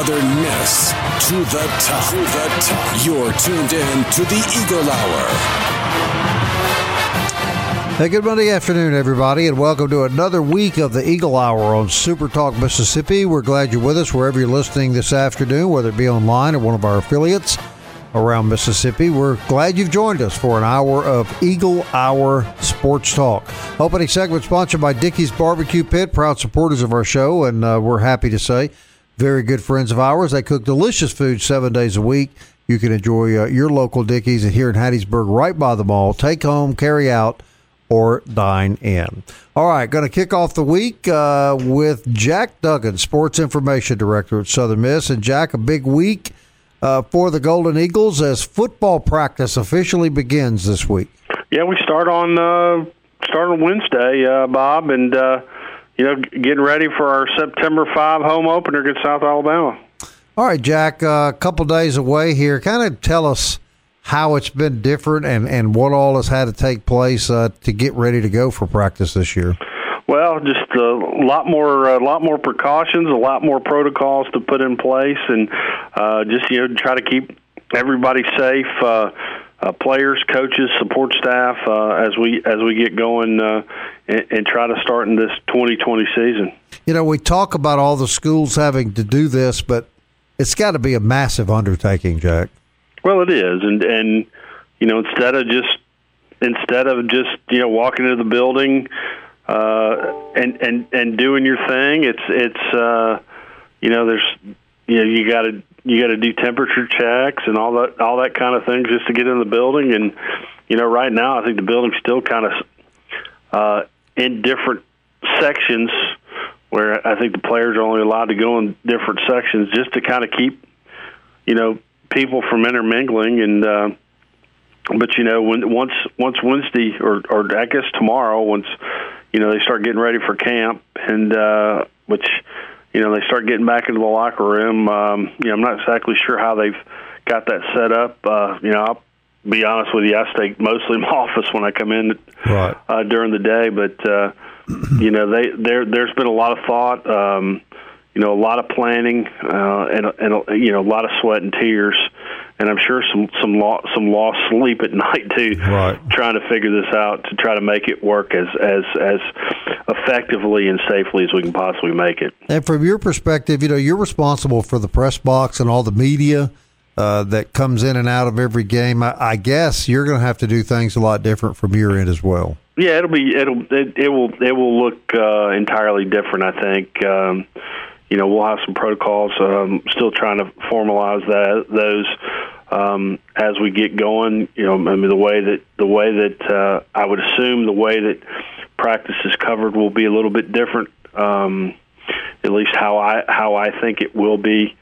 To the top. To the top. You're tuned in to the Eagle Hour. Hey, good Monday afternoon, everybody, and welcome to another week of the Eagle Hour on Super Talk Mississippi. We're glad you're with us wherever you're listening this afternoon, whether it be online or one of our affiliates around Mississippi. We're glad you've joined us for an hour of Eagle Hour Sports Talk. Opening segment sponsored by Dickey's Barbecue Pit, proud supporters of our show, and uh, we're happy to say very good friends of ours. They cook delicious food seven days a week. You can enjoy uh, your local Dickey's here in Hattiesburg, right by the mall. Take home, carry out, or dine in. All right, going to kick off the week uh, with Jack Duggan, Sports Information Director at Southern Miss. And Jack, a big week uh, for the Golden Eagles as football practice officially begins this week. Yeah, we start on uh, start on Wednesday, uh, Bob, and uh, you know, getting ready for our September five home opener against South Alabama. All right, Jack, uh, a couple days away here. Kind of tell us how it's been different and, and what all has had to take place uh, to get ready to go for practice this year. Well, just a lot more, a lot more precautions, a lot more protocols to put in place, and uh, just you know, try to keep everybody safe. Uh, uh, players, coaches, support staff uh, as we as we get going uh, and, and, try to start in this 2020 season. You know, we talk about all the schools having to do this, but it's got to be a massive undertaking, Jack. Well, it is, and and you know, instead of just instead of just you know walking into the building uh, and and and doing your thing, it's it's uh, you know there's you know you got to you got to do temperature checks and all that all that kind of things just to get in the building. And you know right now I think the building's still kind of uh, in different sections where I think the players are only allowed to go in different sections just to kind of keep you know people from intermingling. And uh, but you know when once once Wednesday or or I guess tomorrow once you know they start getting ready for camp and uh, which you know, they start getting back into the locker room. Um, you know, I'm not exactly sure how they've got that set up. Uh, you know, I'll be honest with you, I stay mostly in my office when I come in right. uh, during the day. But uh, you know, they there there's been a lot of thought. Um, you know, a lot of planning uh, and and you know, a lot of sweat and tears and I'm sure some some lost some lost sleep at night too, right. trying to figure this out to try to make it work as as as effectively and safely as we can possibly make it. And from your perspective, you know, you're responsible for the press box and all the media uh, that comes in and out of every game. I, I guess you're going to have to do things a lot different from your end as well. Yeah, it'll be it'll it, it will it will look uh, entirely different. I think. Um, you know, we'll have some protocols. Um, still trying to formalize that those um, as we get going. You know, I mean, the way that the way that uh, I would assume the way that practice is covered will be a little bit different. Um, at least how I how I think it will be.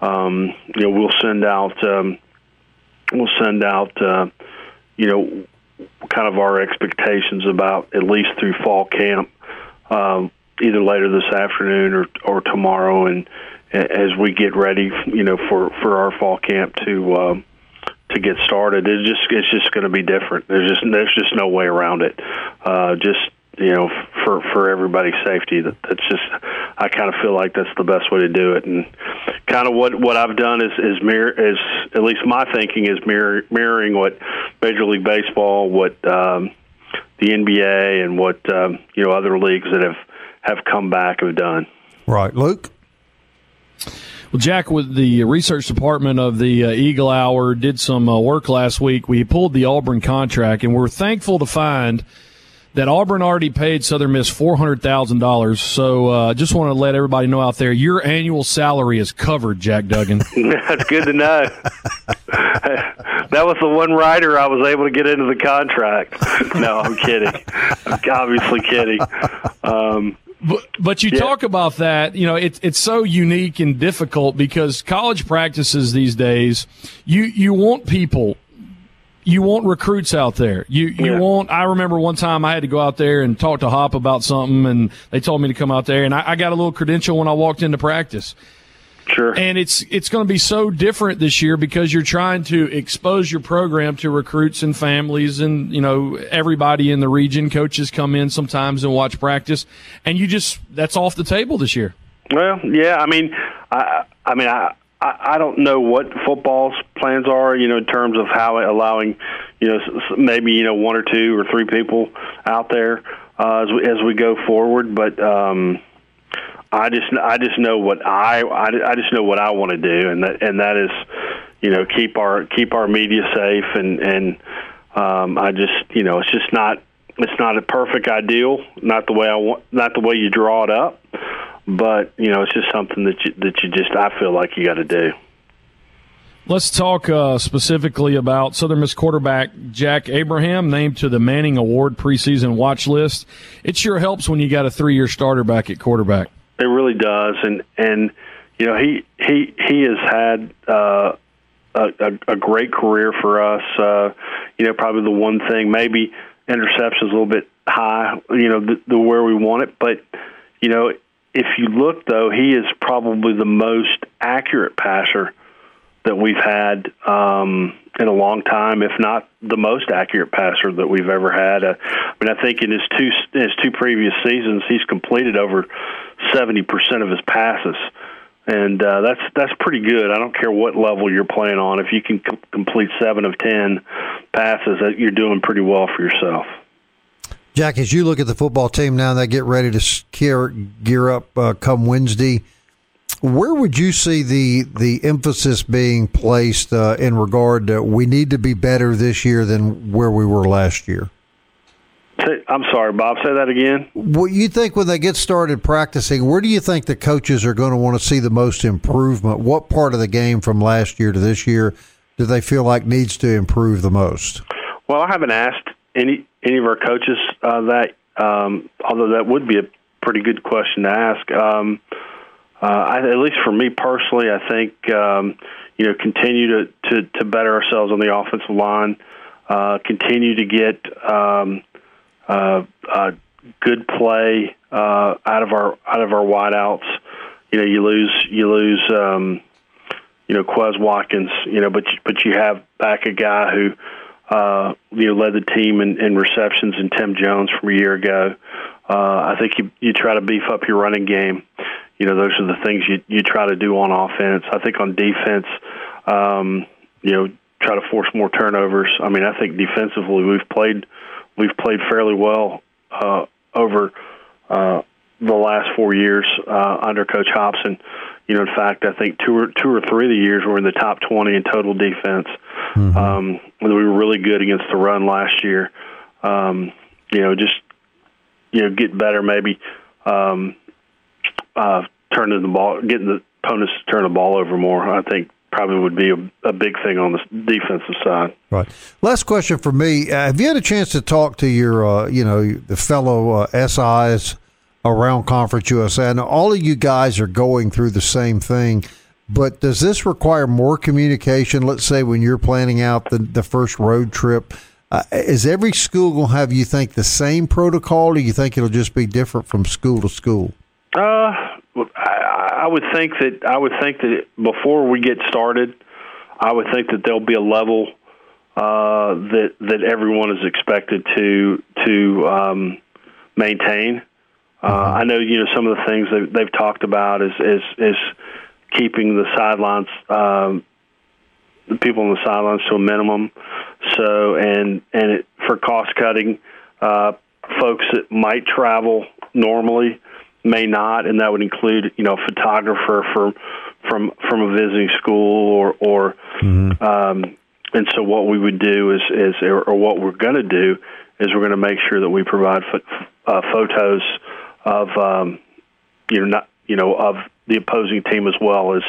Um, you know, we'll send out um, we'll send out uh, you know kind of our expectations about at least through fall camp. Um, either later this afternoon or or tomorrow, and as we get ready, you know, for for our fall camp to um, to get started, it's just it's just going to be different. There's just there's just no way around it. Uh, just you know, for for everybody's safety, that that's just I kind of feel like that's the best way to do it, and kind of what what I've done is is mirror is at least my thinking is mirror, mirroring what Major League Baseball, what um, the NBA, and what um, you know other leagues that have have come back have done. Right, Luke. Well, Jack, with the research department of the uh, Eagle Hour, did some uh, work last week. We pulled the Auburn contract, and we're thankful to find that Auburn already paid Southern Miss four hundred thousand dollars. So, uh, just want to let everybody know out there, your annual salary is covered, Jack Duggan. That's good to know. that was the one rider I was able to get into the contract. no, I'm kidding. I'm obviously kidding. Um, but, but you yeah. talk about that, you know, it's it's so unique and difficult because college practices these days, you you want people you want recruits out there. You you yeah. want. I remember one time I had to go out there and talk to Hop about something, and they told me to come out there, and I, I got a little credential when I walked into practice. Sure. And it's it's going to be so different this year because you're trying to expose your program to recruits and families and you know everybody in the region. Coaches come in sometimes and watch practice, and you just that's off the table this year. Well, yeah. I mean, I I mean I. I don't know what football's plans are, you know, in terms of how allowing, you know, maybe you know one or two or three people out there uh, as we, as we go forward. But um, I just I just know what I I, just know what I want to do, and that and that is, you know, keep our keep our media safe, and and um, I just you know it's just not it's not a perfect ideal, not the way I want, not the way you draw it up, but you know it's just something that you that you just I feel like you got to do. Let's talk uh, specifically about Southern Miss quarterback Jack Abraham, named to the Manning Award preseason watch list. It sure helps when you got a three-year starter back at quarterback. It really does, and and you know he he he has had uh, a, a, great career for us. Uh, you know, probably the one thing maybe interceptions a little bit high. You know, the, the where we want it, but you know if you look though, he is probably the most accurate passer that we've had um, in a long time, if not the most accurate passer that we've ever had. Uh, I mean, I think in his two in his two previous seasons, he's completed over seventy percent of his passes, and uh, that's that's pretty good. I don't care what level you're playing on. If you can c- complete seven of ten passes, you're doing pretty well for yourself. Jack, as you look at the football team now, they get ready to gear, gear up uh, come Wednesday. Where would you see the the emphasis being placed uh, in regard to we need to be better this year than where we were last year? I'm sorry, Bob. Say that again. What you think when they get started practicing? Where do you think the coaches are going to want to see the most improvement? What part of the game from last year to this year do they feel like needs to improve the most? Well, I haven't asked any any of our coaches uh, that, um, although that would be a pretty good question to ask. Um, uh, I, at least for me personally, I think um, you know continue to, to to better ourselves on the offensive line, uh, continue to get um, uh, uh, good play uh, out of our out of our wideouts. You know, you lose you lose um, you know Quez Watkins. You know, but you, but you have back a guy who uh, you know led the team in, in receptions and Tim Jones from a year ago. Uh, I think you you try to beef up your running game. You know, those are the things you you try to do on offense. I think on defense, um, you know, try to force more turnovers. I mean, I think defensively we've played we've played fairly well uh, over uh, the last four years uh, under Coach Hopson. You know, in fact, I think two or two or three of the years were in the top twenty in total defense. Mm-hmm. Um, we were really good against the run last year. Um, you know, just you know, get better maybe. Um, uh, turning the ball, getting the opponents to turn the ball over more. I think probably would be a, a, big thing on the defensive side. Right. Last question for me: uh, Have you had a chance to talk to your, uh, you know, the fellow uh, SIs around Conference USA? And all of you guys are going through the same thing. But does this require more communication? Let's say when you're planning out the, the first road trip, uh, is every school going to have you think the same protocol, or do you think it'll just be different from school to school? Uh, I, I would think that I would think that before we get started, I would think that there'll be a level uh, that that everyone is expected to to um, maintain. Uh, mm-hmm. I know you know some of the things that they've talked about is is is keeping the sidelines, um, the people on the sidelines to a minimum. So and and it, for cost cutting, uh, folks that might travel normally may not, and that would include you know a photographer from from from a visiting school or or mm-hmm. um, and so what we would do is is or, what we're going to do is we're going to make sure that we provide fo- uh, photos of um, you know not you know of the opposing team as well as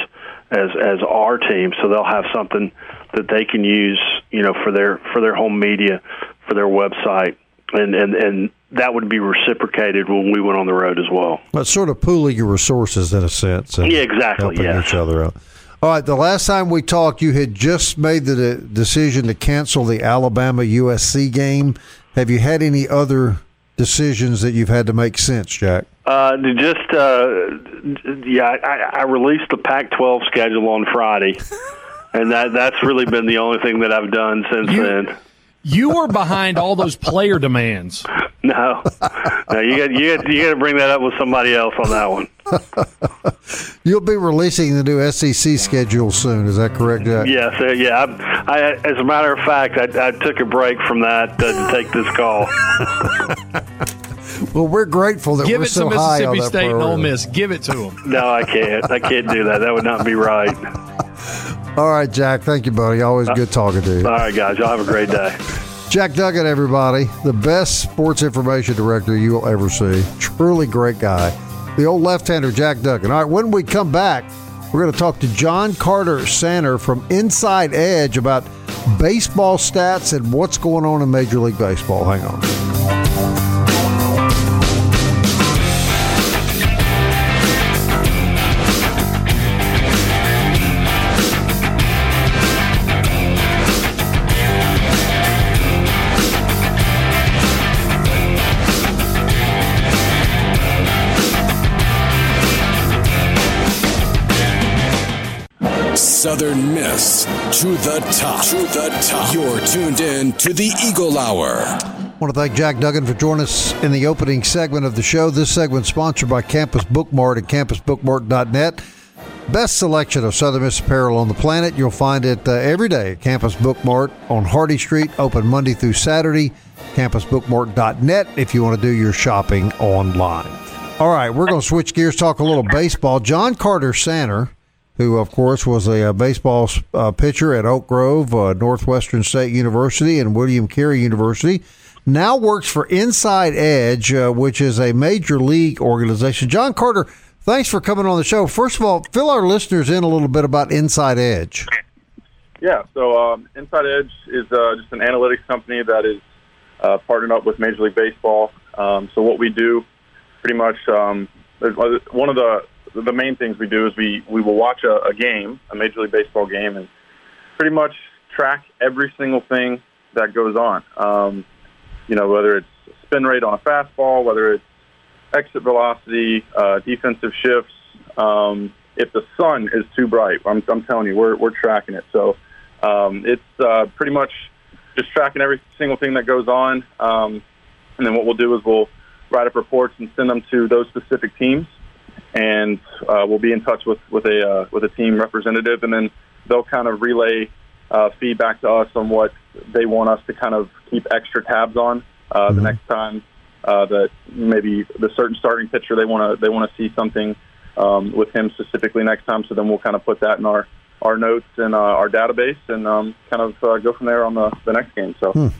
as as our team, so they'll have something that they can use, you know, for their for their home media, for their website, and and and that would be reciprocated when we went on the road as well. But sort of pooling your resources in a sense. Yeah, exactly. Helping Yes. each other out. All right. The last time we talked, you had just made the de- decision to cancel the Alabama USC game. Have you had any other decisions that you've had to make since, Jack? Uh, just uh, yeah, I, I released the Pac-12 schedule on Friday, and that that's really been the only thing that I've done since You- then. You were behind all those player demands. No, no, you got you got you got to bring that up with somebody else on that one. You'll be releasing the new SEC schedule soon. Is that correct, Jack? Yes, uh, yeah. I, I, as a matter of fact, I, I took a break from that uh, to take this call. Well, we're grateful that Give we're it to so high on Mississippi that Give it to Mississippi State and Ole. Miss. Give it to them. No, I can't. I can't do that. That would not be right. All right, Jack. Thank you, buddy. Always good talking to you. All right, guys. Y'all have a great day. Jack Duggan, everybody, the best sports information director you will ever see. Truly great guy. The old left-hander, Jack Duggan. All right, when we come back, we're going to talk to John Carter Sanner from Inside Edge about baseball stats and what's going on in Major League Baseball. Hang on. Southern Miss to the top. To the top. You're tuned in to the Eagle Hour. I want to thank Jack Duggan for joining us in the opening segment of the show. This segment sponsored by Campus Bookmart at campusbookmart.net. Best selection of Southern Miss apparel on the planet. You'll find it uh, every day at Campus Bookmart on Hardy Street, open Monday through Saturday. Campusbookmart.net if you want to do your shopping online. All right, we're going to switch gears, talk a little baseball. John Carter Sanner, who, of course, was a, uh baseball uh, pitcher at Oak Grove, uh, Northwestern State University, and William Carey University, now works for Inside Edge, uh, which is a major league organization. John Carter, thanks for coming on the show. First of all, fill our listeners in a little bit about Inside Edge. Yeah, so um, Inside Edge is uh, just an analytics company that is uh, partnered up with Major League Baseball. Um, so what we do, pretty much, um, one of the the main things we do is we we will watch a, a game, a Major League Baseball game, and pretty much track every single thing that goes on. Um, you know, whether it's spin rate on a fastball, whether it's exit velocity, uh, defensive shifts. Um, if the sun is too bright, I'm, I'm telling you, we're, we're tracking it. So um, it's uh, pretty much just tracking every single thing that goes on. Um, and then what we'll do is we'll write up reports and send them to those specific teams. And uh, we'll be in touch with, with a uh, with a team representative, and then they'll kind of relay uh, feedback to us on what they want us to kind of keep extra tabs on uh, the next time uh, that maybe the certain starting pitcher they want to they want to see something um, with him specifically next time. So then we'll kind of put that in our our notes and uh, our database and um, kind of uh, go from there on the, the next game. So.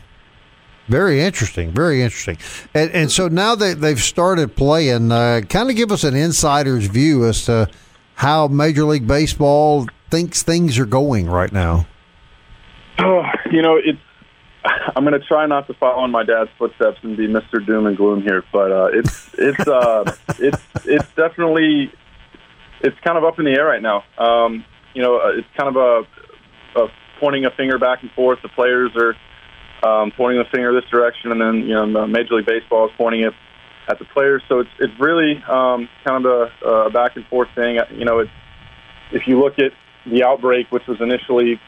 Very interesting. Very interesting. And, and so now that they've started playing, uh, kind of give us an insider's view as to how Major League Baseball thinks things are going right now. Oh, you know, it's. I'm going to try not to follow in my dad's footsteps and be Mr. Doom and Gloom here, but uh, it's it's uh, it's it's definitely it's kind of up in the air right now. Um, you know, uh, it's kind of a, a pointing a finger back and forth. The players are um, pointing the finger this direction, and then you know, Major League Baseball is pointing it at the players. So it's it's really um, kind of a, a back and forth thing. You know, it's if you look at the outbreak, which was initially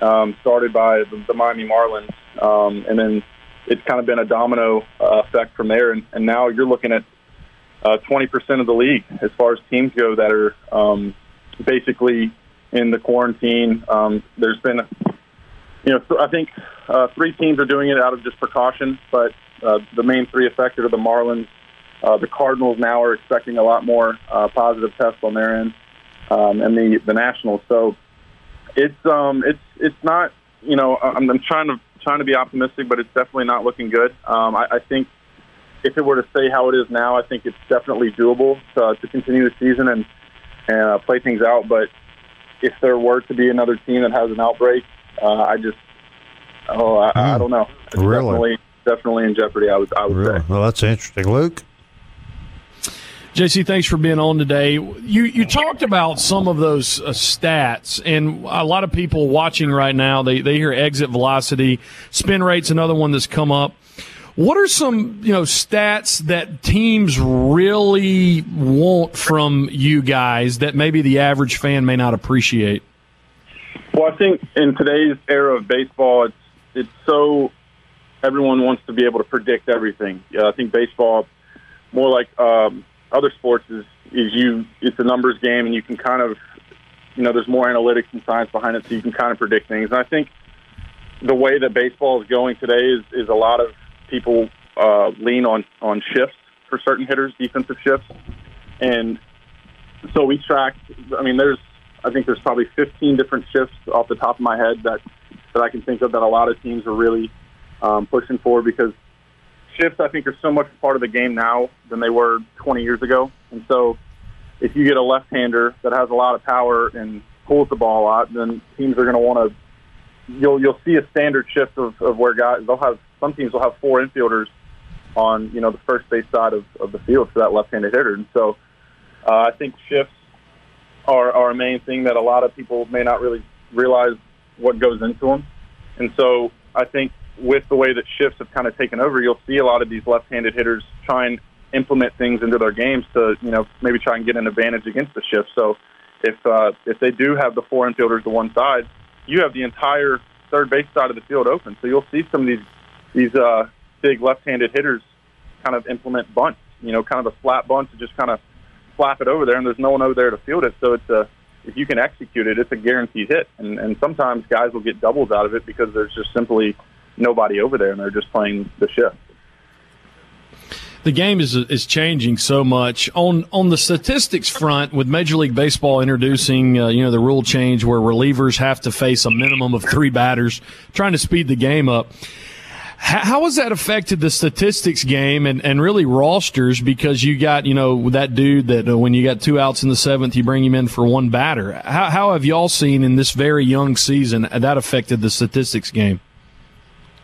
um, started by the, the Miami Marlins, um, and then it's kind of been a domino uh, effect from there. And, and now you're looking at uh, 20% of the league as far as teams go that are um, basically in the quarantine. Um, there's been, you know, th- I think uh, three teams are doing it out of just precaution, but uh, the main three affected are the Marlins. Uh, the Cardinals now are expecting a lot more uh, positive tests on their end, um, and the the Nationals. So it's um it's it's not you know I'm, I'm trying to trying to be optimistic, but it's definitely not looking good. Um, I, I think if it were to stay how it is now, I think it's definitely doable to, to continue the season and and uh, play things out. But if there were to be another team that has an outbreak, uh, I just, oh, I, I don't know. It's Really? Definitely, definitely in jeopardy. I would, I would Really? say. Well, that's interesting, Luke. JC, thanks for being on today. You you talked about some of those uh, stats, and a lot of people watching right now they they hear exit velocity, spin rate's another one that's come up. What are some you know stats that teams really want from you guys that maybe the average fan may not appreciate? Well, I think in today's era of baseball, it's it's so everyone wants to be able to predict everything. Yeah, I think baseball, more like um, other sports, is is you it's a numbers game, and you can kind of you know there's more analytics and science behind it, so you can kind of predict things. And I think the way that baseball is going today is is a lot of people uh, lean on on shifts for certain hitters, defensive shifts, and so we track. I mean, there's I think there's probably 15 different shifts off the top of my head that that I can think of that a lot of teams are really um, pushing for because shifts I think are so much part of the game now than they were 20 years ago. And so if you get a left-hander that has a lot of power and pulls the ball a lot, then teams are going to want to. You'll you'll see a standard shift of, of where guys they'll have some teams will have four infielders on you know the first base side of, of the field for that left-handed hitter, and so uh, I think shifts are, are a main thing that a lot of people may not really realize what goes into them. And so I think with the way that shifts have kind of taken over, you'll see a lot of these left-handed hitters try and implement things into their games to, you know, maybe try and get an advantage against the shift. So if uh, if they do have the four infielders to one side, you have the entire third base side of the field open. So you'll see some of these these uh, big left-handed hitters kind of implement bunts, you know, kind of a flat bunt to just kind of flap it over there, and there's no one over there to field it. So it's a if you can execute it, it's a guaranteed hit. And, and sometimes guys will get doubles out of it because there's just simply nobody over there, and they're just playing the shift. the game is is changing so much on on the statistics front with Major League Baseball introducing uh, you know the rule change where relievers have to face a minimum of three batters, trying to speed the game up. How, has that affected the statistics game and, and really rosters? Because you got you know that dude that uh, when you got two outs in the seventh, you bring him in for one batter. How, how have y'all seen in this very young season that affected the statistics game?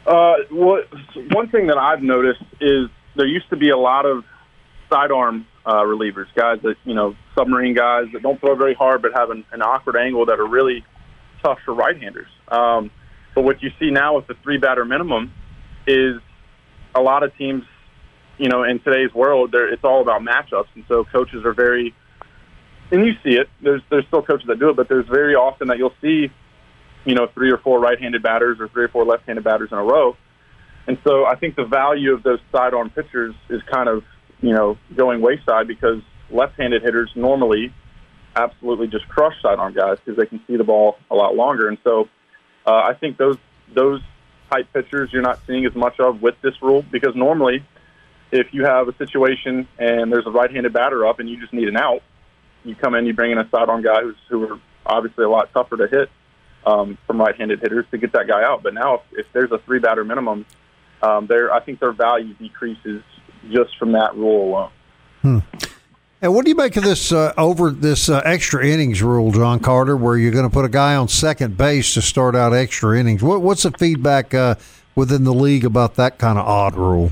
Uh, well, one thing that I've noticed is there used to be a lot of sidearm uh, relievers, guys that you know, submarine guys that don't throw very hard but have an, an awkward angle that are really tough for right-handers. Um, but what you see now with the three batter minimum is a lot of teams, you know, in today's world, it's all about matchups, and so coaches are very, and you see it. There's there's still coaches that do it, but there's very often that you'll see, you know, three or four right-handed batters or three or four left-handed batters in a row. And so I think the value of those sidearm pitchers is kind of, you know, going wayside because left-handed hitters normally absolutely just crush sidearm guys because they can see the ball a lot longer. And so uh, I think those those type pitchers you're not seeing as much of with this rule because normally if you have a situation and there's a right-handed batter up and you just need an out, you come in, you bring in a sidearm guy who's who are obviously a lot tougher to hit um, from right-handed hitters to get that guy out. But now if, if there's a three-batter minimum, um, their I think their value decreases just from that rule alone. And what do you make of this uh, over this uh, extra innings rule, John Carter, where you're going to put a guy on second base to start out extra innings? What, what's the feedback uh, within the league about that kind of odd rule?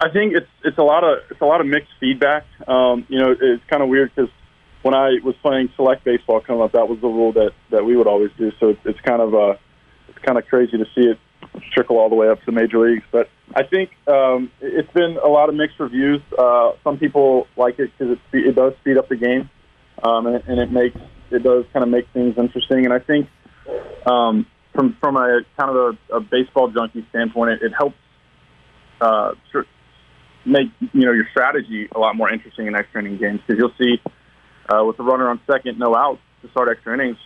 I think it's it's a lot of it's a lot of mixed feedback. Um, you know, it's kind of weird because when I was playing select baseball coming up, that was the rule that that we would always do. So it's, it's kind of uh, it's kind of crazy to see it trickle all the way up to the major leagues. But I think um, it's been a lot of mixed reviews. Uh, some people like it because it spe- it does speed up the game, um, and, it, and it makes it does kind of make things interesting. And I think um, from from a kind of a, a baseball junkie standpoint, it, it helps uh, sort make you know your strategy a lot more interesting in extra inning games because you'll see uh, with the runner on second, no outs to start extra innings,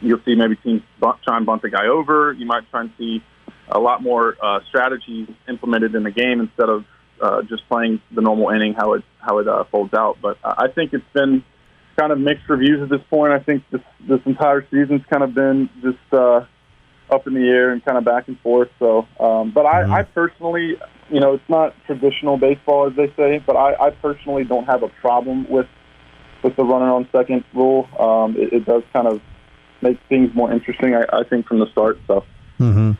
you'll see maybe teams bunt, try and bunt the guy over. You might try and see a lot more uh, strategies implemented in the game instead of uh, just playing the normal inning how it how it uh, folds out. But I think it's been kind of mixed reviews at this point. I think this this entire season's kind of been just uh, up in the air and kind of back and forth. So, um, but I, I personally, you know, it's not traditional baseball as they say, but I, I personally don't have a problem with with the runner on second rule. Um, it, it does kind of make things more interesting. I, I think from the start. So. Mm-hmm.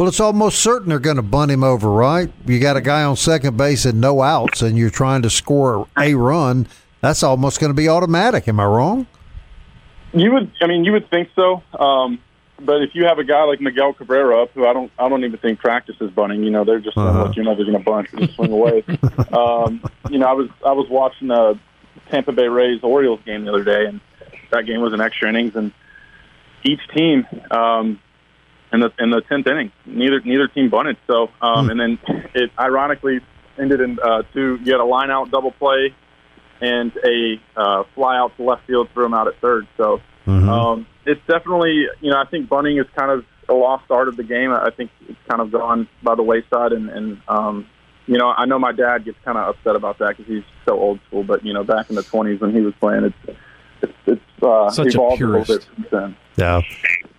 Well, it's almost certain they're going to bunt him over, right? You got a guy on second base and no outs, and you're trying to score a run. That's almost going to be automatic. Am I wrong? You would, I mean, you would think so. Um, but if you have a guy like Miguel Cabrera up, who I don't, I don't even think practices bunting. You know, they're just uh-huh. like, you know they're going to bunt and swing away. um, you know, I was, I was watching the Tampa Bay Rays Orioles game the other day, and that game was an extra innings, and each team um, in the in the tenth inning, neither neither team bunted. So, um, hmm. and then it ironically ended in uh, two. You had a line out double play and a uh, fly out to left field, threw him out at third. So mm-hmm. um, it's definitely, you know, I think bunting is kind of a lost art of the game. I think it's kind of gone by the wayside, and, and um, you know, I know my dad gets kind of upset about that because he's so old school. But you know, back in the '20s when he was playing, it's it's, it's uh, Such evolved a, a little bit since then. Yeah.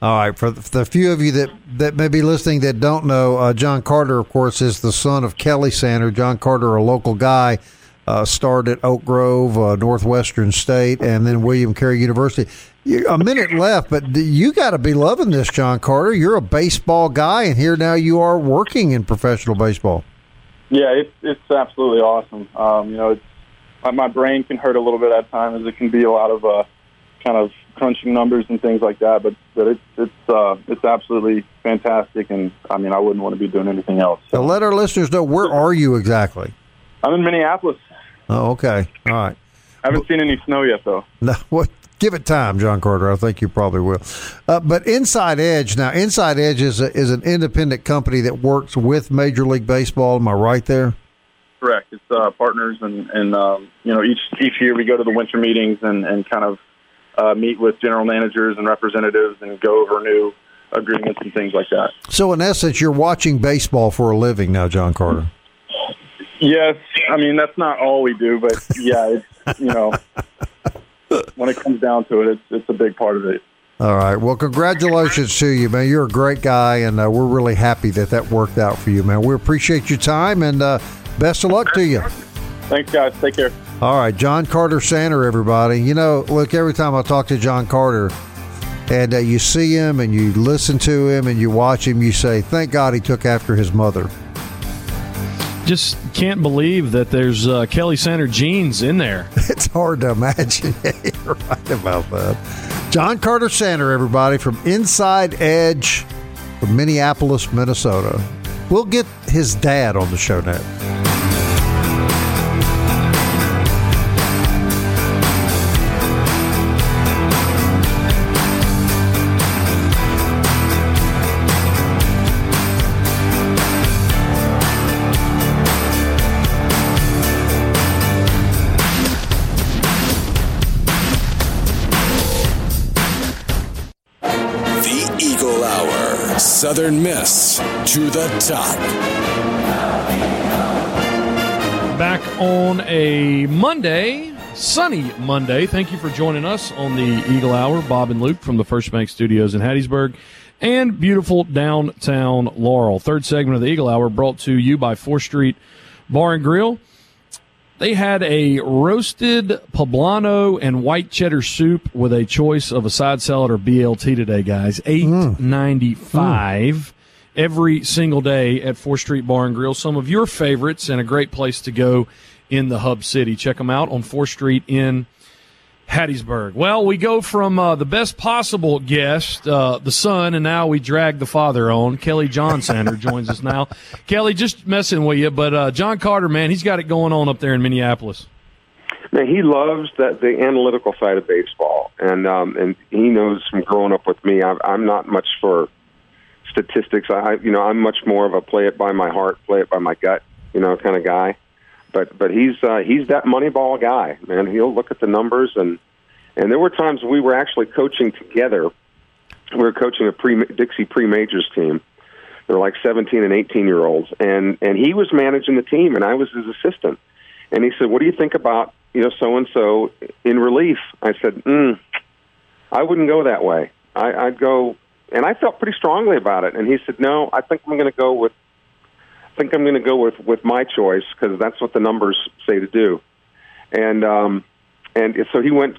All right. For the, few of you that, that may be listening that don't know, uh, John Carter, of course, is the son of Kelly Sander. John Carter, a local guy uh, started at Oak Grove, uh, Northwestern State, and then William Carey University. You, a minute left, but you got to be loving this, John Carter. You're a baseball guy, and here now you are working in professional baseball. Yeah, it's it's absolutely awesome. Um, you know, it's, my, my brain can hurt a little bit at times. It can be a lot of uh, kind of crunching numbers and things like that. But but it's it's uh, it's absolutely fantastic, and I mean, I wouldn't want to be doing anything else. So. let our listeners know where are you exactly. I'm in Minneapolis. Oh, okay. All right. I haven't seen any snow yet, though. No, what? Give it time, John Carter. I think you probably will. Uh, but Inside Edge now, Inside Edge is a, is an independent company that works with Major League Baseball. Am I right there? Correct. It's uh, partners, and and um, you know each each year we go to the winter meetings and and kind of uh, meet with general managers and representatives and go over new agreements and things like that. So in essence, you're watching baseball for a living now, John Carter. Yes, I mean that's not all we do, but yeah, it's you know when it comes down to it, it's it's a big part of it. All right. Well, congratulations to you, man. You're a great guy, and uh, we're really happy that that worked out for you, man. We appreciate your time, and uh, best of luck to you. Thanks, guys. Take care. All right, John Carter Sander, everybody. You know, look, every time I talk to John Carter, and uh, you see him, and you listen to him, and you watch him, you say, "Thank God he took after his mother." just can't believe that there's uh, Kelly Sander jeans in there. It's hard to imagine. You're right about that. John Carter Sander, everybody, from Inside Edge from Minneapolis, Minnesota. We'll get his dad on the show next. Southern Miss to the top. Back on a Monday, sunny Monday. Thank you for joining us on the Eagle Hour. Bob and Luke from the First Bank Studios in Hattiesburg and beautiful downtown Laurel. Third segment of the Eagle Hour brought to you by 4th Street Bar and Grill. They had a roasted poblano and white cheddar soup with a choice of a side salad or BLT today, guys. Eight ninety five every single day at 4th Street Bar and Grill. Some of your favorites and a great place to go in the hub city. Check them out on 4th Street in Hattiesburg. Well, we go from uh, the best possible guest, uh, the son, and now we drag the father on. Kelly John Sander joins us now. Kelly, just messing with you, but uh, John Carter, man, he's got it going on up there in Minneapolis. Man, he loves that the analytical side of baseball, and um, and he knows from growing up with me. I'm, I'm not much for statistics. I, you know, I'm much more of a play it by my heart, play it by my gut, you know, kind of guy but but he's uh, he's that Moneyball guy, man. He'll look at the numbers and and there were times we were actually coaching together. We were coaching a pre Dixie pre majors team. They're like 17 and 18 year olds, and and he was managing the team, and I was his assistant. And he said, "What do you think about you know so and so in relief?" I said, mm, "I wouldn't go that way. I, I'd go." And I felt pretty strongly about it. And he said, "No, I think I'm going to go with think I'm going to go with with my choice because that's what the numbers say to do. And um, and so he went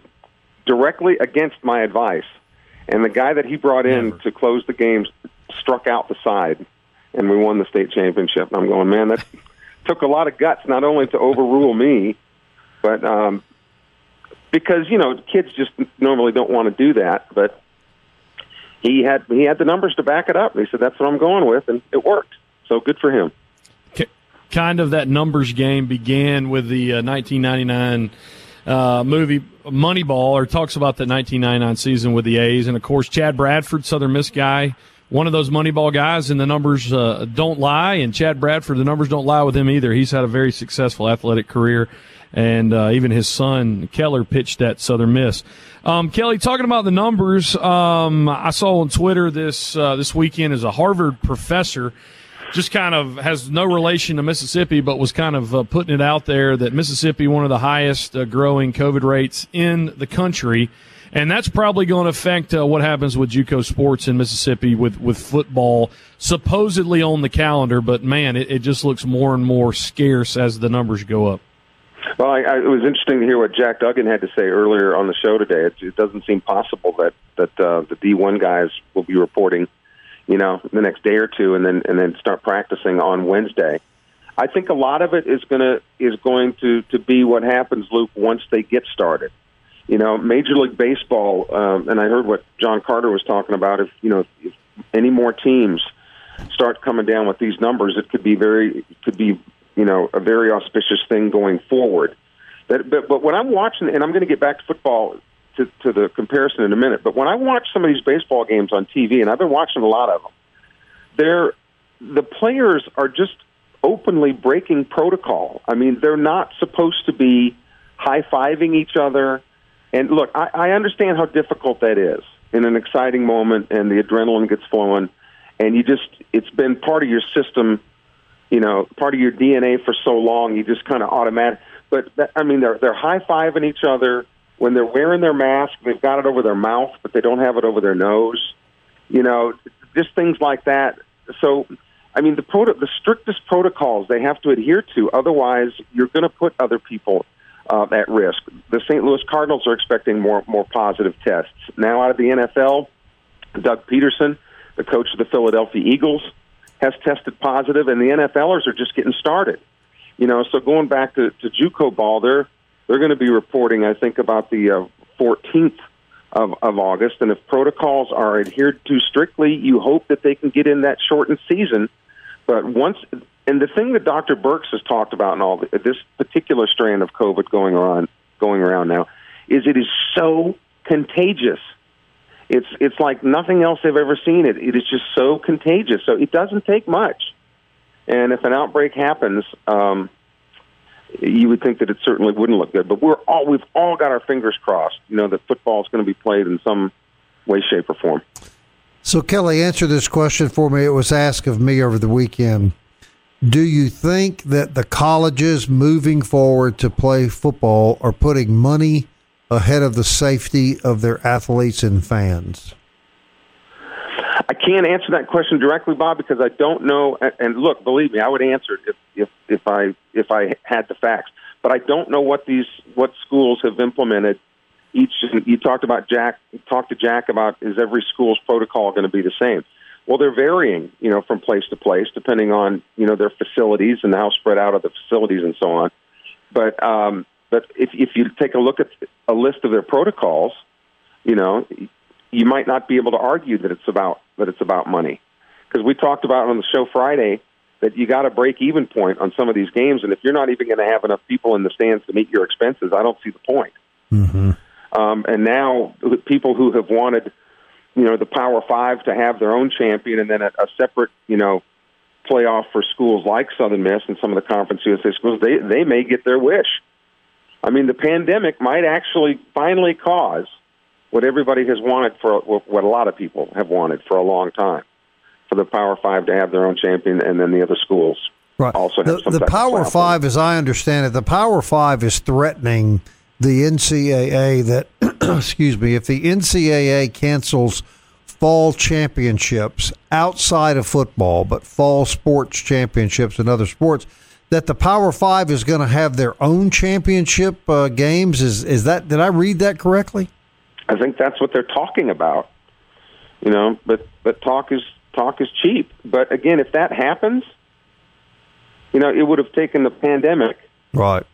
directly against my advice. and the guy that he brought in Never. to close the games struck out the side, and we won the state championship. And I'm going, man, that took a lot of guts not only to overrule me, but um, because you know kids just normally don't want to do that, but he had he had the numbers to back it up. He said that's what I'm going with, and it worked. So good for him. Kind of that numbers game began with the uh, 1999 uh, movie Moneyball, or talks about the 1999 season with the A's, and of course Chad Bradford, Southern Miss guy, one of those Moneyball guys, and the numbers uh, don't lie. And Chad Bradford, the numbers don't lie with him either. He's had a very successful athletic career, and uh, even his son Keller pitched at Southern Miss. Um, Kelly, talking about the numbers, um, I saw on Twitter this uh, this weekend is a Harvard professor just kind of has no relation to Mississippi, but was kind of uh, putting it out there that Mississippi one of the highest uh, growing COVID rates in the country, and that's probably going to affect uh, what happens with JUCO sports in Mississippi with with football supposedly on the calendar. But man, it, it just looks more and more scarce as the numbers go up. Well, I, I, it was interesting to hear what Jack Duggan had to say earlier on the show today. It, it doesn't seem possible that that uh, the D1 guys will be reporting, you know, the next day or two, and then and then start practicing on Wednesday. I think a lot of it is to is going to to be what happens, Luke, once they get started. You know, Major League Baseball, um, and I heard what John Carter was talking about. If you know, if any more teams start coming down with these numbers, it could be very could be you know a very auspicious thing going forward. That, but but when I'm watching, and I'm going to get back to football to, to the comparison in a minute. But when I watch some of these baseball games on TV, and I've been watching a lot of them, they're the players are just openly breaking protocol. I mean, they're not supposed to be high fiving each other. And look, I, I understand how difficult that is in an exciting moment, and the adrenaline gets flowing, and you just it's been part of your system, you know, part of your DNA for so long. You just kind of automatic. But that, I mean, they're they're high fiving each other when they're wearing their mask. They've got it over their mouth, but they don't have it over their nose. You know, just things like that. So, I mean, the proto- the strictest protocols they have to adhere to. Otherwise, you're going to put other people uh, at risk. The St. Louis Cardinals are expecting more more positive tests now out of the NFL. Doug Pederson, the coach of the Philadelphia Eagles, has tested positive, and the NFLers are just getting started. You know, so going back to, to JUCO ball, they're they're going to be reporting, I think, about the uh, 14th of, of August, and if protocols are adhered to strictly, you hope that they can get in that shortened season. But once, and the thing that Dr. Birx has talked about in all this particular strand of COVID going on, going around now, is it is so contagious. It's it's like nothing else they've ever seen. It it is just so contagious. So it doesn't take much. And if an outbreak happens, um, you would think that it certainly wouldn't look good. But we're all we've all got our fingers crossed. You know that football is going to be played in some way, shape, or form. So, Kelly, answer this question for me. It was asked of me over the weekend. Do you think that the colleges moving forward to play football are putting money ahead of the safety of their athletes and fans? I can't answer that question directly, Bob, because I don't know. and- look, believe me, I would answer it if if if I if I had the facts. But I don't know what these what schools have implemented. Each you talked about Jack. Talked to Jack about is every school's protocol going to be the same? Well, they're varying, you know, from place to place depending on you know their facilities and how spread out are the facilities and so on. But um, but if if you take a look at a list of their protocols, you know, you might not be able to argue that it's about that it's about money because we talked about on the show Friday that you got a break even point on some of these games, and if you're not even going to have enough people in the stands to meet your expenses, I don't see the point. Um, and now people who have wanted, you know, the Power Five to have their own champion and then a, a separate, you know, playoff for schools like Southern Miss and some of the Conference USA schools, they they may get their wish. I mean, the pandemic might actually finally cause what everybody has wanted for what a lot of people have wanted for a long time for the Power Five to have their own champion, and then the other schools Right. also have the some the Power. Five, as I understand it, the Power Five is threatening the NCAA that, excuse me, if the NCAA cancels fall championships outside of football, but fall sports championships and other sports, that the Power Five is going to have their own championship uh, games. Is is that? Did I read that correctly? I think that's what they're talking about. You know, but but talk is talk is cheap. But again, if that happens, you know, it would have taken the pandemic right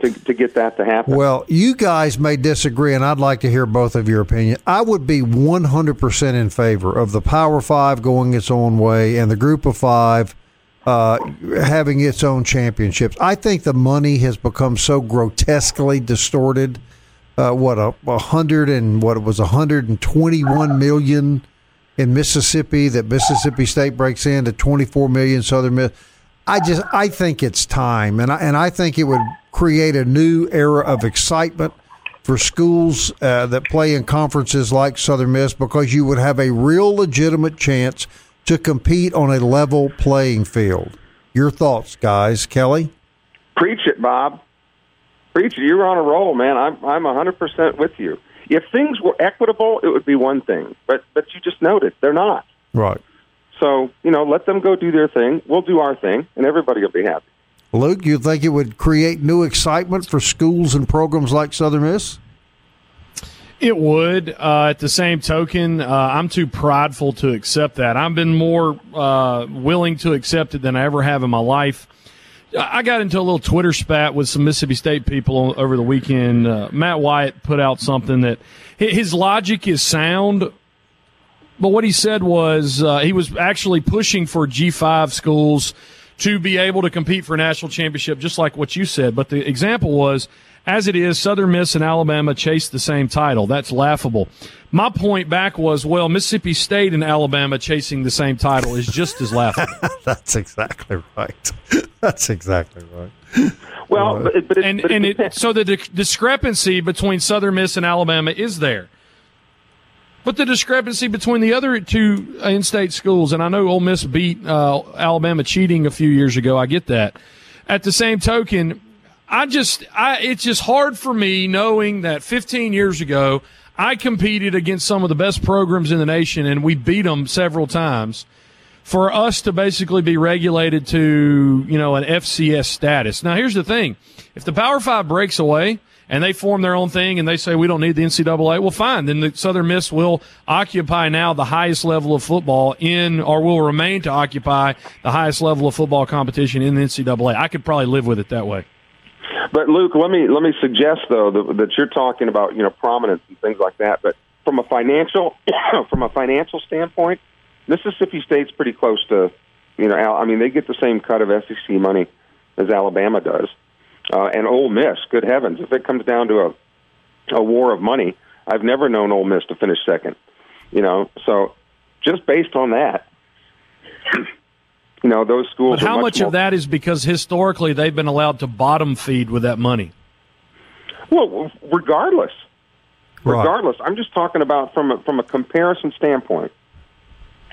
to, to get that to happen. Well, you guys may disagree, and I'd like to hear both of your opinion. I would be 100% in favor of the Power Five going its own way and the Group of Five uh, having its own championships. I think the money has become so grotesquely distorted. Uh, what a, a hundred and what it was 121 million in Mississippi that Mississippi State breaks into 24 million Southern Miss. I just I think it's time, and I and I think it would create a new era of excitement for schools uh, that play in conferences like Southern Miss because you would have a real legitimate chance to compete on a level playing field. Your thoughts, guys? Kelly? Preach it, Bob. Preach it. You're on a roll, man. I'm I'm 100% with you. If things were equitable, it would be one thing, but but you just noted they're not. Right. So you know, let them go do their thing. We'll do our thing, and everybody will be happy. Luke, you think it would create new excitement for schools and programs like Southern Miss? It would. Uh, at the same token, uh, I'm too prideful to accept that. I've been more uh, willing to accept it than I ever have in my life. I got into a little Twitter spat with some Mississippi State people over the weekend. Uh, Matt Wyatt put out something that his logic is sound, but what he said was uh, he was actually pushing for G5 schools to be able to compete for a national championship, just like what you said. But the example was, as it is, Southern Miss and Alabama chase the same title. That's laughable. My point back was, well, Mississippi State and Alabama chasing the same title is just as laughable. That's exactly right. That's exactly right. Well, uh, but, but it, and but and it, so the discrepancy between Southern Miss and Alabama is there. But the discrepancy between the other two in-state schools, and I know Ole Miss beat uh, Alabama cheating a few years ago. I get that. At the same token, I just, I, it's just hard for me knowing that 15 years ago I competed against some of the best programs in the nation, and we beat them several times. For us to basically be regulated to, you know, an FCS status. Now, here's the thing: if the Power Five breaks away and they form their own thing and they say we don't need the NCAA, well, fine. Then the Southern Miss will occupy now the highest level of football in, or will remain to occupy the highest level of football competition in the NCAA. I could probably live with it that way. But Luke, let me let me suggest though that, that you're talking about you know prominence and things like that. But from a financial from a financial standpoint, Mississippi State's pretty close to you know. I mean, they get the same cut of SEC money as Alabama does. Uh, and Ole Miss, good heavens, if it comes down to a, a war of money, I've never known Ole Miss to finish second. You know, so just based on that, you know, those schools. But how much, much of that is because historically they've been allowed to bottom feed with that money? Well, regardless, Right. regardless, I'm just talking about from a, from a comparison standpoint.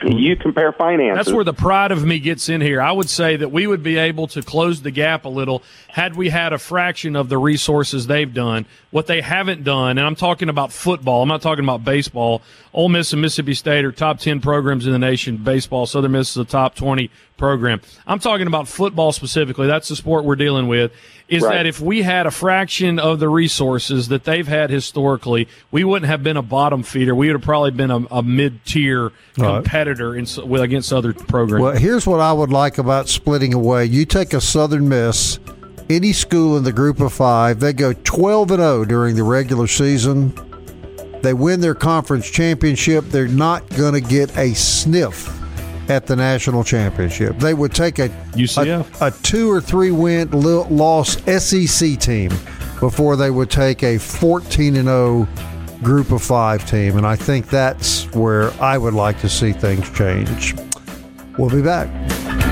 You compare finances. That's where the pride of me gets in here. I would say that we would be able to close the gap a little had we had a fraction of the resources they've done. What they haven't done, and I'm talking about football, I'm not talking about baseball. Ole Miss and Mississippi State are top 10 programs in the nation. Baseball, Southern Miss is a top 20 program. I'm talking about football specifically. That's the sport we're dealing with. Is Right. that if we had a fraction of the resources that they've had historically, we wouldn't have been a bottom feeder. We would have probably been a, a mid tier Right. Competitor in, with, against other programs. Well, here's what I would like about splitting away. You take a Southern Miss, any school in the group of five, they go 12 and 0 during the regular season. They win their conference championship. They're not going to get a sniff at the national championship. They would take a UCF. a, a two or three win loss SEC team before they would take a 14 and 0 group of five team. And I think that's where I would like to see things change. We'll be back.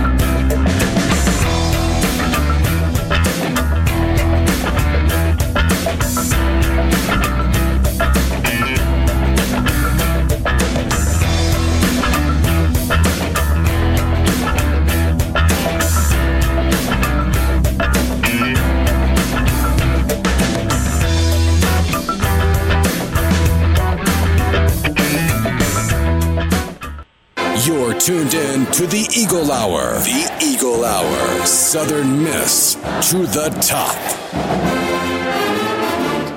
Tuned in to the Eagle Hour. The Eagle Hour. Southern Miss to the top.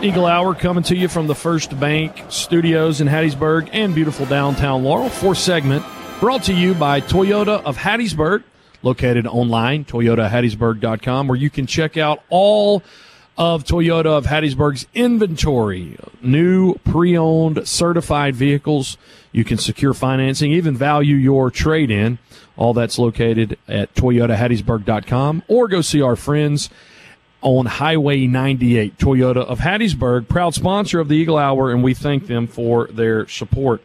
Eagle Hour coming to you from the First Bank Studios in Hattiesburg and beautiful downtown Laurel. Fourth segment brought to you by Toyota of Hattiesburg, located online, toyotahattiesburg.com, where you can check out all of Toyota of Hattiesburg's inventory, new pre-owned certified vehicles. You can secure financing, even value your trade-in. All that's located at toyotahattiesburg.com or go see our friends on Highway 98. Toyota of Hattiesburg, proud sponsor of the Eagle Hour, and we thank them for their support.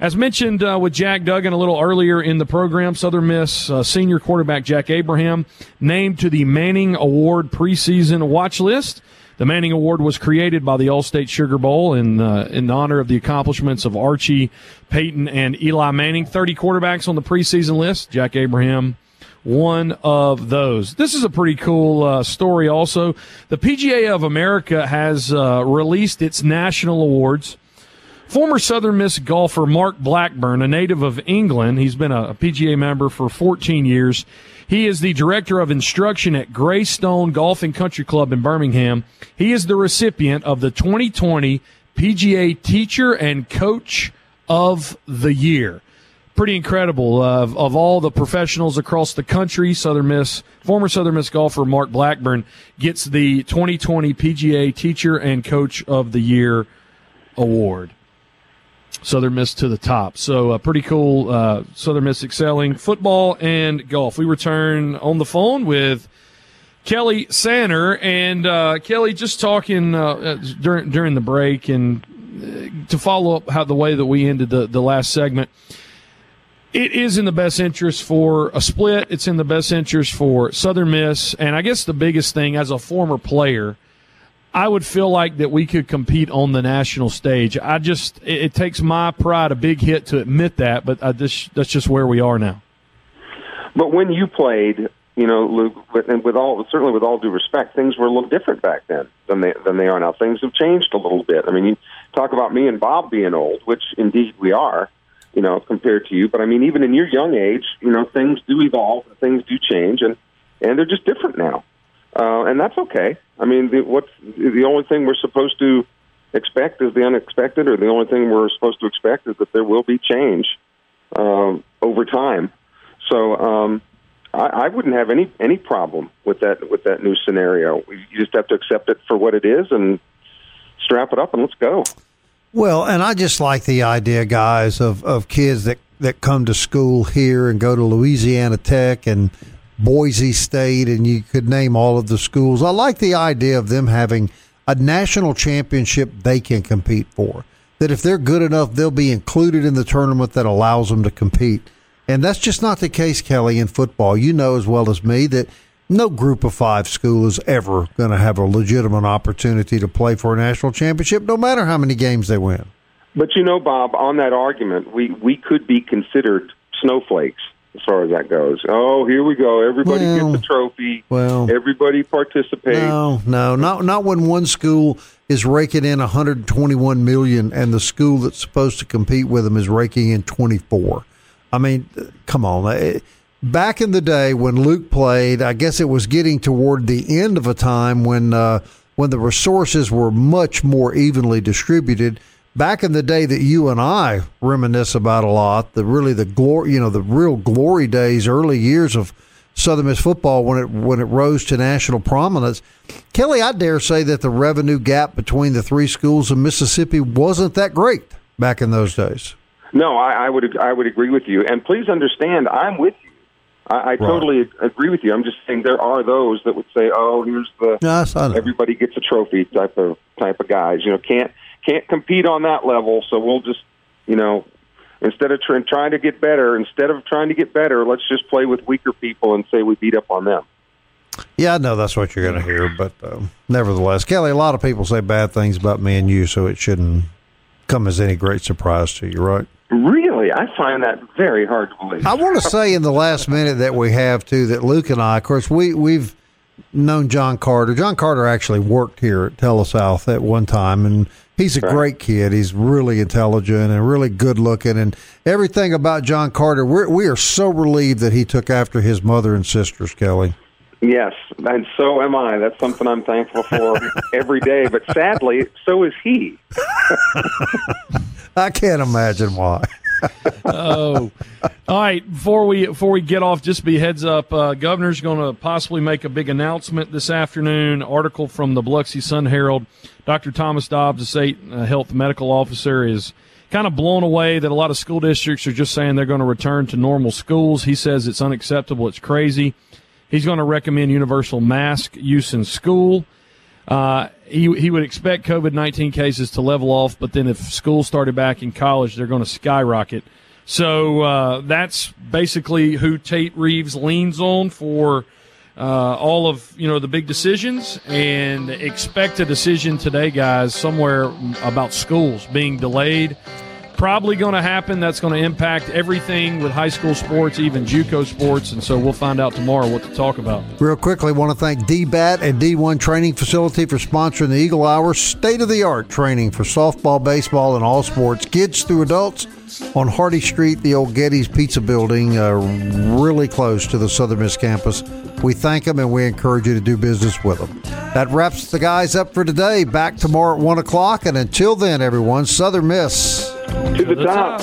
As mentioned uh, with Jack Duggan a little earlier in the program, Southern Miss uh, senior quarterback Jack Abraham named to the Manning Award preseason watch list. The Manning Award was created by the Allstate Sugar Bowl in uh, in honor of the accomplishments of Archie Peyton and Eli Manning. Thirty quarterbacks on the preseason list. Jack Abraham one of those. This is a pretty cool uh, story. Also, the PGA of America has uh, released its national awards. Former Southern Miss golfer Mark Blackburn, a native of England, he's been a PGA member for 14 years. He is the director of instruction at Greystone Golf and Country Club in Birmingham. He is the recipient of the 2020 PGA Teacher and Coach of the Year. Pretty incredible. Uh, of, of all the professionals across the country, Southern Miss, former Southern Miss golfer Mark Blackburn gets the 2020 PGA Teacher and Coach of the Year award. Southern Miss to the top. So uh, pretty cool. Uh, Southern Miss excelling football and golf. We return on the phone with Kelly Sander and uh, Kelly. Just talking uh, during during the break and uh, to follow up how the way that we ended the the last segment. It is in the best interest for a split. It's in the best interest for Southern Miss, and I guess the biggest thing as a former player I would feel like that we could compete on the national stage. I just it, it takes my pride a big hit to admit that, but I just that's just where we are now. But when you played, you know, Luke, and with all certainly with all due respect, things were a little different back then than they than they are now. Things have changed a little bit. I mean, you talk about me and Bob being old, which indeed we are, you know, compared to you. But I mean, even in your young age, you know, things do evolve, things do change, and and they're just different now uh, and that's okay. I mean, the, what's the only thing we're supposed to expect is the unexpected, or the only thing we're supposed to expect is that there will be change um, over time. So um, I, I wouldn't have any any problem with that with that new scenario. You just have to accept it for what it is and strap it up and let's go. Well, and I just like the idea, guys, of, of kids that, that come to school here and go to Louisiana Tech and Boise State, and you could name all of the schools. I like the idea of them having a national championship they can compete for. That if they're good enough, they'll be included in the tournament that allows them to compete. And that's just not the case, Kelly, in football. You know as well as me that no group of five school is ever going to have a legitimate opportunity to play for a national championship, no matter how many games they win. But you know, Bob, on that argument, we, we could be considered snowflakes as far as that goes. Oh, here we go. Everybody well, gets a trophy. Well, everybody participates. No, no, not not when one school is raking in 121 million and the school that's supposed to compete with them is raking in 24. I mean, come on. Eh, back in the day when Luke played, I guess it was getting toward the end of a time when uh, when the resources were much more evenly distributed back in the day that you and I reminisce about a lot, the really the glory, you know, the real glory days, early years of Southern Miss football when it when it rose to national prominence. Kelly, I dare say that the revenue gap between the three schools in Mississippi wasn't that great back in those days. No, I, I would I would agree with you, and please understand, I'm with you. I, I right. totally agree with you. I'm just saying there are those that would say, "Oh, here's the yes, everybody gets a trophy type of type of guys." You know, can't can't compete on that level, so we'll just, you know, instead of trying trying to get better, instead of trying to get better, let's just play with weaker people and say we beat up on them. Yeah, I know that's what you're going to hear, but um, nevertheless, Kelly, a lot of people say bad things about me and you, so it shouldn't come as any great surprise to you, right? Really, I find that very hard to believe. I want to say in the last minute that we have too that Luke and I, of course, we we've known John Carter. John Carter actually worked here at TeleSouth at one time, and He's a right. great kid. He's really intelligent and really good looking, and everything about John Carter. We're, we are so relieved that he took after his mother and sisters, Kelly. Yes, and so am I. That's something I'm thankful for every day. But sadly, so is he. I can't imagine why. Oh, all right. Before we before we get off, just be heads up. Uh, governor's going to possibly make a big announcement this afternoon. Article from the Biloxi Sun Herald. Dr. Thomas Dobbs, the state uh, health medical officer, is kind of blown away that a lot of school districts are just saying they're going to return to normal schools. He says it's unacceptable. It's crazy. He's going to recommend universal mask use in school. Uh, he, he would expect COVID 19 cases to level off, but then if school started back in college, they're going to skyrocket. So uh, that's basically who Tate Reeves leans on for uh, all of you know the big decisions, and expect a decision today, guys, somewhere about schools being delayed probably going to happen. That's going to impact everything with high school sports, even JUCO sports, and so we'll find out tomorrow what to talk about. Real quickly, want to thank DBAT and D1 Training Facility for sponsoring the Eagle Hour, state of the art training for softball, baseball, and all sports, kids through adults on Hardy Street, the old Getty's Pizza Building, uh, really close to the Southern Miss campus. We thank them and we encourage you to do business with them. That wraps the guys up for today. Back tomorrow at 1 o'clock. And until then, everyone, Southern Miss. To the top.